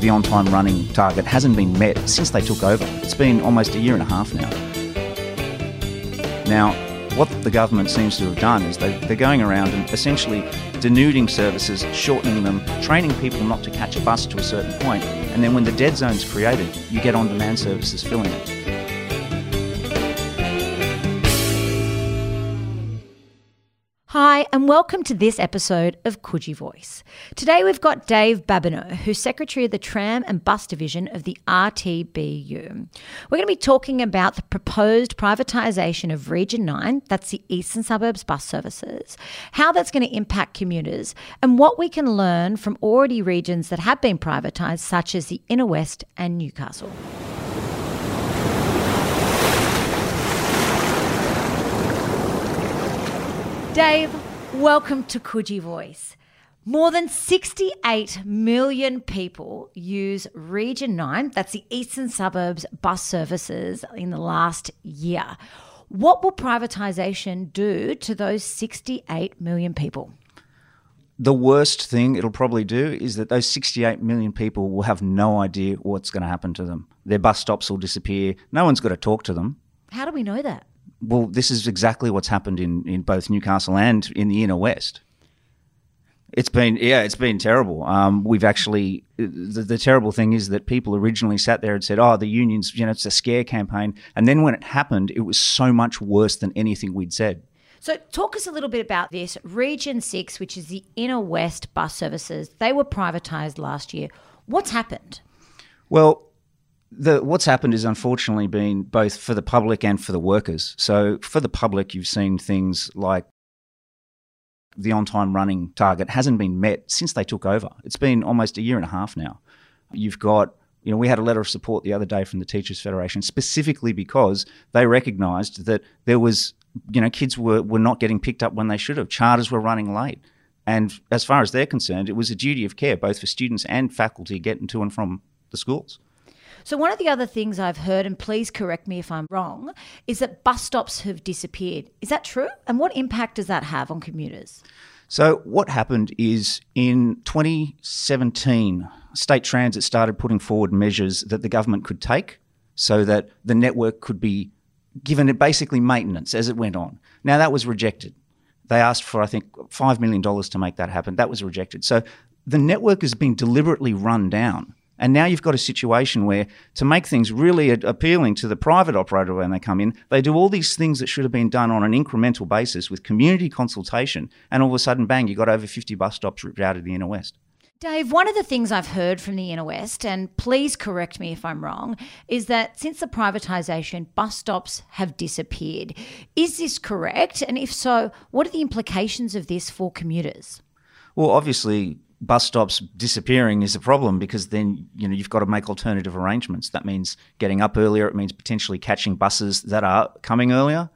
the on time running target hasn't been met since they took over. It's been almost a year and a half now. Now, what the government seems to have done is they, they're going around and essentially denuding services, shortening them, training people not to catch a bus to a certain point, and then when the dead zone's created, you get on demand services filling it. Hi, and welcome to this episode of Coogee Voice. Today we've got Dave Babineau, who's Secretary of the Tram and Bus Division of the RTBU. We're going to be talking about the proposed privatisation of Region 9, that's the Eastern Suburbs bus services, how that's going to impact commuters, and what we can learn from already regions that have been privatised, such as the Inner West and Newcastle. Dave, welcome to Coogee Voice. More than 68 million people use Region 9, that's the eastern suburbs bus services, in the last year. What will privatisation do to those 68 million people? The worst thing it'll probably do is that those 68 million people will have no idea what's going to happen to them. Their bus stops will disappear. No one's got to talk to them. How do we know that? Well, this is exactly what's happened in, in both Newcastle and in the inner west. It's been yeah, it's been terrible. Um, we've actually the, the, terrible thing is that people originally sat there and said, "Oh, the unions, you know, it's a scare campaign," and then when it happened, it was so much worse than anything we'd said. So, talk us a little bit about this. Region Six, which is the inner west bus services, they were privatised last year. What's happened? Well, the, what's happened is unfortunately been both for the public and for the workers. So for the public, you've seen things like the on-time running target hasn't been met since they took over. It's been almost a year and a half now. You've got you know, we had a letter of support the other day from the Teachers Federation specifically because they recognised that there was, you know, kids were, were not getting picked up when they should have. Charters were running late. And as far as they're concerned, it was a duty of care, both for students and faculty getting to and from the schools. So, one of the other things I've heard, and please correct me if I'm wrong, is that bus stops have disappeared. Is that true? And what impact does that have on commuters? So, what happened is in 2017, State Transit started putting forward measures that the government could take so that the network could be given basically maintenance as it went on. Now, that was rejected. They asked for, I think, $5 million to make that happen. That was rejected. So, the network has been deliberately run down and now you've got a situation where to make things really appealing to the private operator when they come in, they do all these things that should have been done on an incremental basis with community consultation. And all of a sudden, bang, you've got over 50 bus stops ripped out of the inner west. Dave, one of the things I've heard from the Inner West, and please correct me if I'm wrong, is that since the privatisation, bus stops have disappeared. Is this correct? And if so, what are the implications of this for commuters? Well, obviously, bus stops disappearing is a problem because then you know you've got to make alternative arrangements. That means getting up earlier. It means potentially catching buses that are coming earlier.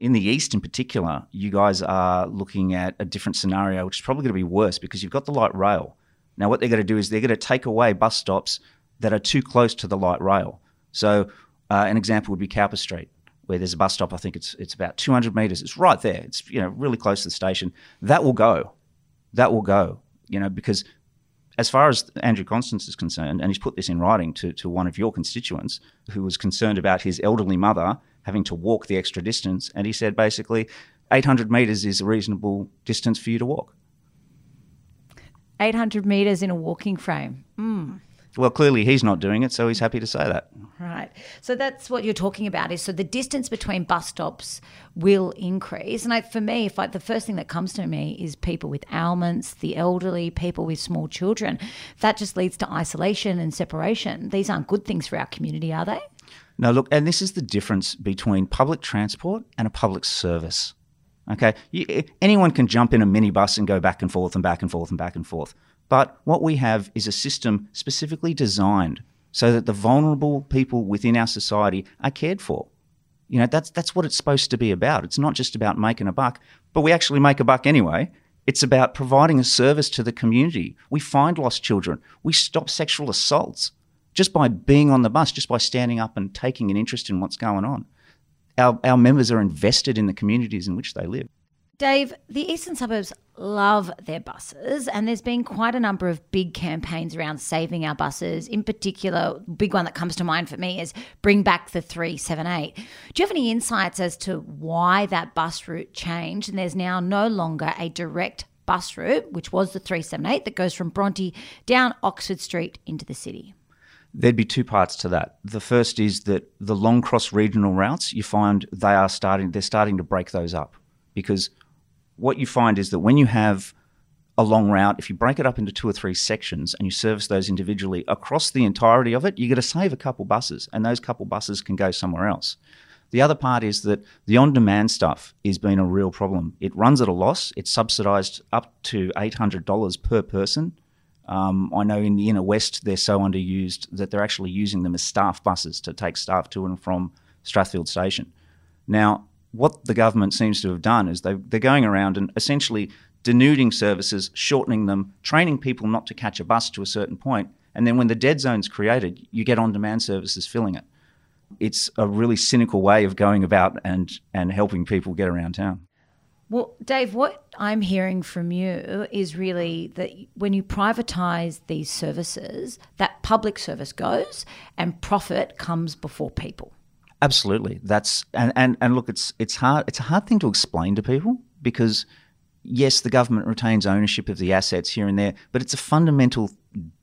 In the east, in particular, you guys are looking at a different scenario, which is probably going to be worse because you've got the light rail. Now, what they're going to do is they're going to take away bus stops that are too close to the light rail. So, uh, an example would be Cowper Street, where there's a bus stop. I think it's it's about 200 meters. It's right there. It's you know really close to the station. That will go. That will go you know, because as far as Andrew Constance is concerned, and he's put this in writing to, to one of your constituents who was concerned about his elderly mother having to walk the extra distance, and he said basically 800 metres is a reasonable distance for you to walk. 800 metres in a walking frame. Mm. Well, clearly he's not doing it, so he's mm. happy to say that. Right. So that's what you're talking about is so the distance between bus stops will increase. And I, for me, if I, the first thing that comes to me is people with ailments, the elderly, people with small children. That just leads to isolation and separation. These aren't good things for our community, are they? No, look, and this is the difference between public transport and a public service. Okay, you, eh, anyone can jump in a minibus and go back and forth and back and forth and back and forth. But what we have is a system specifically designed so that the vulnerable people within our society are cared for. You know, that's, that's what it's supposed to be about. It's not just about making a buck, but we actually make a buck anyway. It's about providing a service to the community. We find lost children. We stop sexual assaults just by being on the bus, just by standing up and taking an interest in what's going on. Our, our members are invested in the communities in which they live. Dave, the eastern suburbs love their buses, and there's been quite a number of big campaigns around saving our buses. In particular, big one that comes to mind for me is Bring Back the 378. Do you have any insights as to why that bus route changed and there's now no longer a direct bus route, which was the 378 that goes from Bronte down Oxford Street into the city? There'd be two parts to that. The first is that the long cross regional routes, you find they are starting they're starting to break those up because what you find is that when you have a long route, if you break it up into two or three sections and you service those individually across the entirety of it, you're going to save a couple buses, and those couple buses can go somewhere else. The other part is that the on demand stuff has been a real problem. It runs at a loss, it's subsidised up to $800 per person. Um, I know in the inner west they're so underused that they're actually using them as staff buses to take staff to and from Strathfield Station. Now, what the government seems to have done is they, they're going around and essentially denuding services, shortening them, training people not to catch a bus to a certain point, and then when the dead zone's created, you get on demand services filling it. It's a really cynical way of going about and, and helping people get around town. Well, Dave, what I'm hearing from you is really that when you privatise these services, that public service goes and profit comes before people. Absolutely. That's and, and, and look, it's it's hard. It's a hard thing to explain to people because yes, the government retains ownership of the assets here and there, but it's a fundamental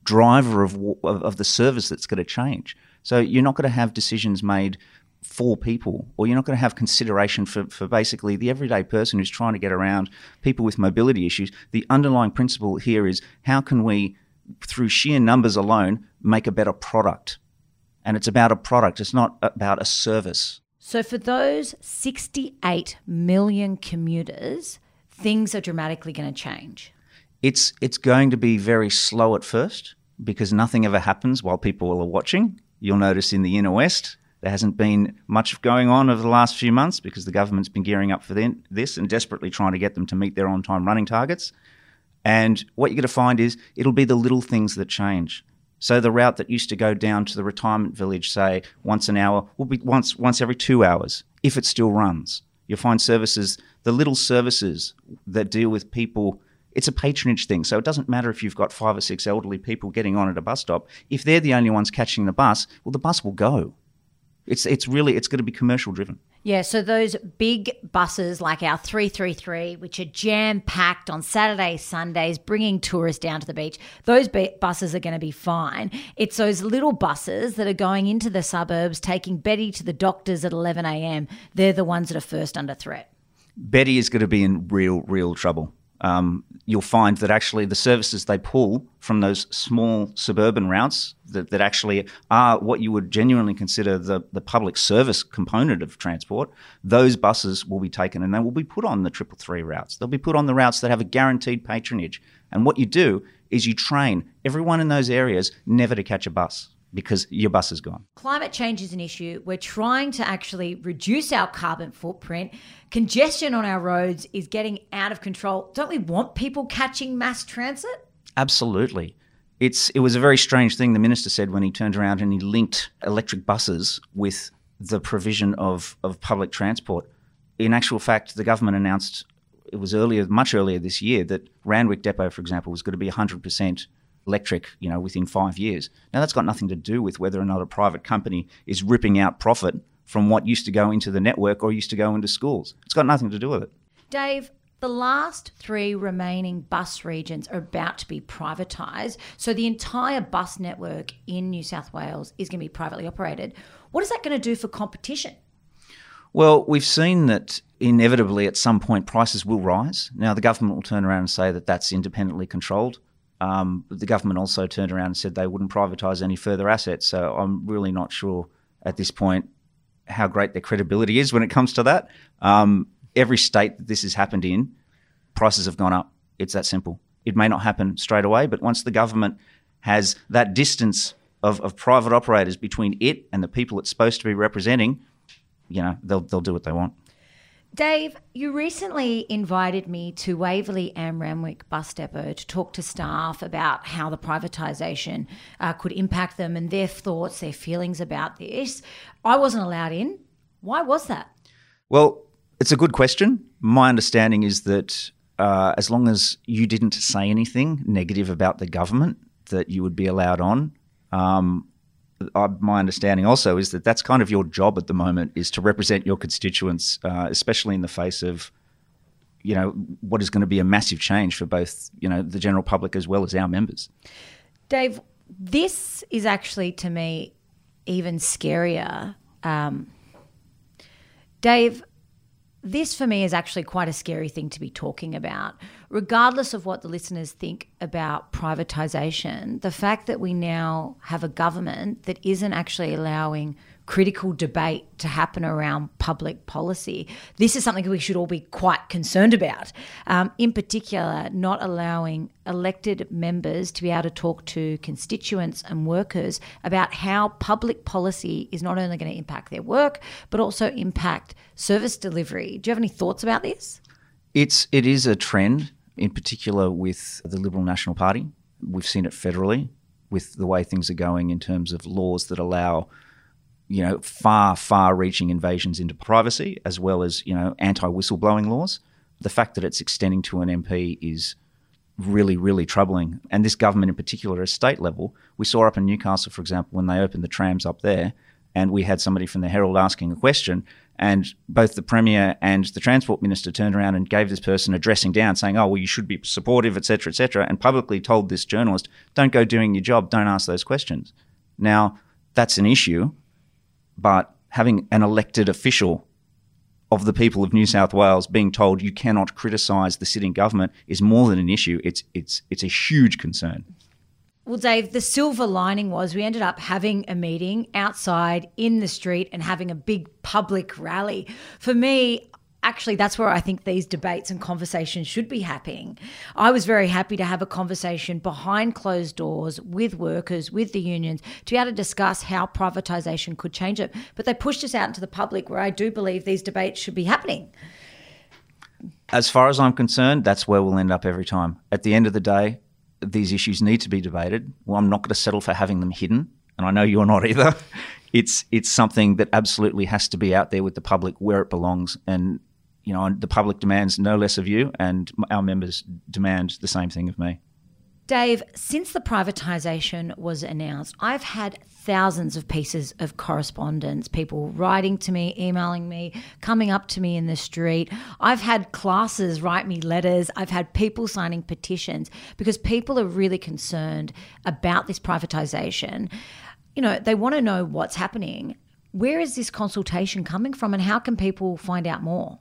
driver of of, of the service that's going to change. So you're not going to have decisions made for people, or you're not going to have consideration for, for basically the everyday person who's trying to get around people with mobility issues. The underlying principle here is how can we, through sheer numbers alone, make a better product and it's about a product, it's not about a service. So, for those 68 million commuters, things are dramatically going to change. It's, it's going to be very slow at first because nothing ever happens while people are watching. You'll notice in the inner west, there hasn't been much going on over the last few months because the government's been gearing up for this and desperately trying to get them to meet their on time running targets. And what you're going to find is it'll be the little things that change. So the route that used to go down to the retirement village, say once an hour, will be once once every two hours if it still runs. You'll find services, the little services that deal with people. It's a patronage thing, so it doesn't matter if you've got five or six elderly people getting on at a bus stop. If they're the only ones catching the bus, well, the bus will go. It's it's really it's going to be commercial driven. Yeah, so those big buses like our 333, which are jam packed on Saturdays, Sundays, bringing tourists down to the beach, those buses are going to be fine. It's those little buses that are going into the suburbs, taking Betty to the doctors at 11 a.m. They're the ones that are first under threat. Betty is going to be in real, real trouble um, you'll find that actually the services they pull from those small suburban routes that, that actually are what you would genuinely consider the, the public service component of transport, those buses will be taken and they will be put on the triple three routes. They'll be put on the routes that have a guaranteed patronage. And what you do is you train everyone in those areas never to catch a bus because your bus is gone. Climate change is an issue. We're trying to actually reduce our carbon footprint. Congestion on our roads is getting out of control. Don't we want people catching mass transit? Absolutely. It's it was a very strange thing the minister said when he turned around and he linked electric buses with the provision of, of public transport. In actual fact, the government announced it was earlier, much earlier this year, that Randwick Depot, for example, was going to be 100% electric, you know, within five years. Now that's got nothing to do with whether or not a private company is ripping out profit from what used to go into the network or used to go into schools. It's got nothing to do with it. Dave, the last three remaining bus regions are about to be privatised. So the entire bus network in New South Wales is going to be privately operated. What is that going to do for competition? Well, we've seen that inevitably at some point prices will rise. Now, the government will turn around and say that that's independently controlled. Um, the government also turned around and said they wouldn't privatise any further assets. So I'm really not sure at this point how great their credibility is when it comes to that. Um, every state that this has happened in, prices have gone up. It's that simple. It may not happen straight away, but once the government has that distance of, of private operators between it and the people it's supposed to be representing, you know, they'll, they'll do what they want. Dave, you recently invited me to Waverley and Randwick Bus Depot to talk to staff about how the privatisation uh, could impact them and their thoughts, their feelings about this. I wasn't allowed in. Why was that? Well, it's a good question. My understanding is that uh, as long as you didn't say anything negative about the government, that you would be allowed on. Um, I, my understanding also is that that's kind of your job at the moment is to represent your constituents, uh, especially in the face of, you know, what is going to be a massive change for both, you know, the general public as well as our members. Dave, this is actually to me even scarier. Um, Dave, this for me is actually quite a scary thing to be talking about. Regardless of what the listeners think about privatisation, the fact that we now have a government that isn't actually allowing critical debate to happen around public policy. This is something we should all be quite concerned about. Um, in particular, not allowing elected members to be able to talk to constituents and workers about how public policy is not only going to impact their work, but also impact service delivery. Do you have any thoughts about this? It's it is a trend, in particular with the Liberal National Party. We've seen it federally with the way things are going in terms of laws that allow you know, far, far reaching invasions into privacy, as well as, you know, anti whistleblowing laws. The fact that it's extending to an MP is really, really troubling. And this government in particular, at state level, we saw up in Newcastle, for example, when they opened the trams up there, and we had somebody from the Herald asking a question, and both the Premier and the Transport Minister turned around and gave this person a dressing down, saying, oh, well, you should be supportive, etc., etc., and publicly told this journalist, don't go doing your job, don't ask those questions. Now, that's an issue but having an elected official of the people of New South Wales being told you cannot criticise the sitting government is more than an issue. It's it's it's a huge concern. Well, Dave, the silver lining was we ended up having a meeting outside in the street and having a big public rally. For me, actually that's where I think these debates and conversations should be happening. I was very happy to have a conversation behind closed doors with workers, with the unions, to be able to discuss how privatisation could change it. But they pushed us out into the public where I do believe these debates should be happening. As far as I'm concerned, that's where we'll end up every time. At the end of the day, these issues need to be debated. Well, I'm not going to settle for having them hidden, and I know you're not either. It's it's something that absolutely has to be out there with the public where it belongs, and you know, the public demands no less of you, and our members demand the same thing of me. Dave, since the privatisation was announced, I've had thousands of pieces of correspondence, people writing to me, emailing me, coming up to me in the street. I've had classes write me letters. I've had people signing petitions because people are really concerned about this privatisation. You know, they want to know what's happening. Where is this consultation coming from, and how can people find out more?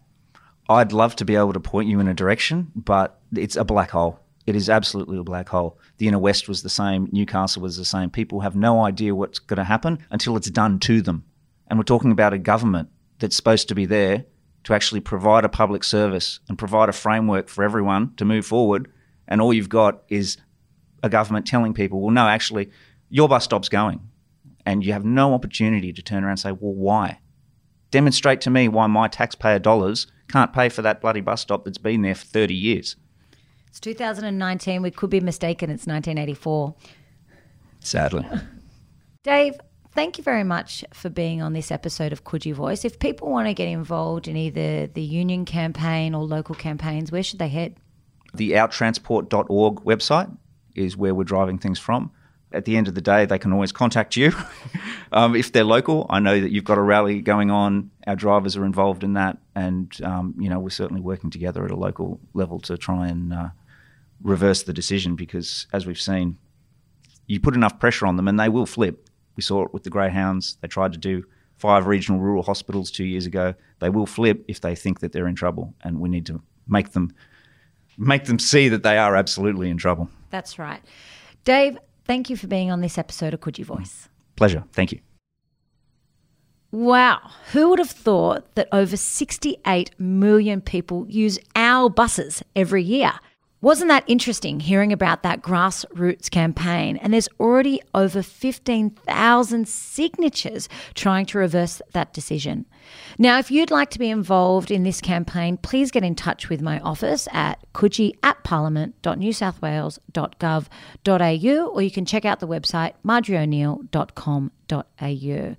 I'd love to be able to point you in a direction, but it's a black hole. It is absolutely a black hole. The inner west was the same. Newcastle was the same. People have no idea what's going to happen until it's done to them. And we're talking about a government that's supposed to be there to actually provide a public service and provide a framework for everyone to move forward. And all you've got is a government telling people, well, no, actually, your bus stop's going. And you have no opportunity to turn around and say, well, why? Demonstrate to me why my taxpayer dollars can't pay for that bloody bus stop that's been there for 30 years. It's 2019. We could be mistaken. It's 1984. Sadly. Dave, thank you very much for being on this episode of Coogee Voice. If people want to get involved in either the union campaign or local campaigns, where should they head? The outtransport.org website is where we're driving things from at the end of the day, they can always contact you um, if they're local. I know that you've got a rally going on. Our drivers are involved in that, and um, you know we're certainly working together at a local level to try and uh, reverse the decision. Because as we've seen, you put enough pressure on them, and they will flip. We saw it with the greyhounds. They tried to do five regional rural hospitals two years ago. They will flip if they think that they're in trouble, and we need to make them make them see that they are absolutely in trouble. That's right, Dave. Thank you for being on this episode of Coogee Voice. Pleasure. Thank you. Wow. Who would have thought that over 68 million people use our buses every year? Wasn't that interesting hearing about that grassroots campaign? And there's already over 15,000 signatures trying to reverse that decision. Now, if you'd like to be involved in this campaign, please get in touch with my office at coogee at parliament.newsouthwales.gov.au or you can check out the website marjorieo'neill.com.au.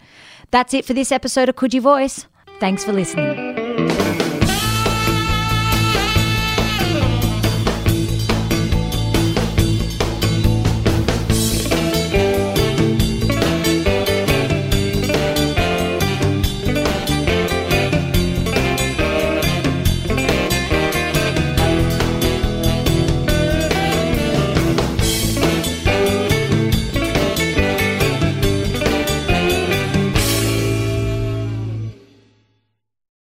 That's it for this episode of Coogee Voice. Thanks for listening.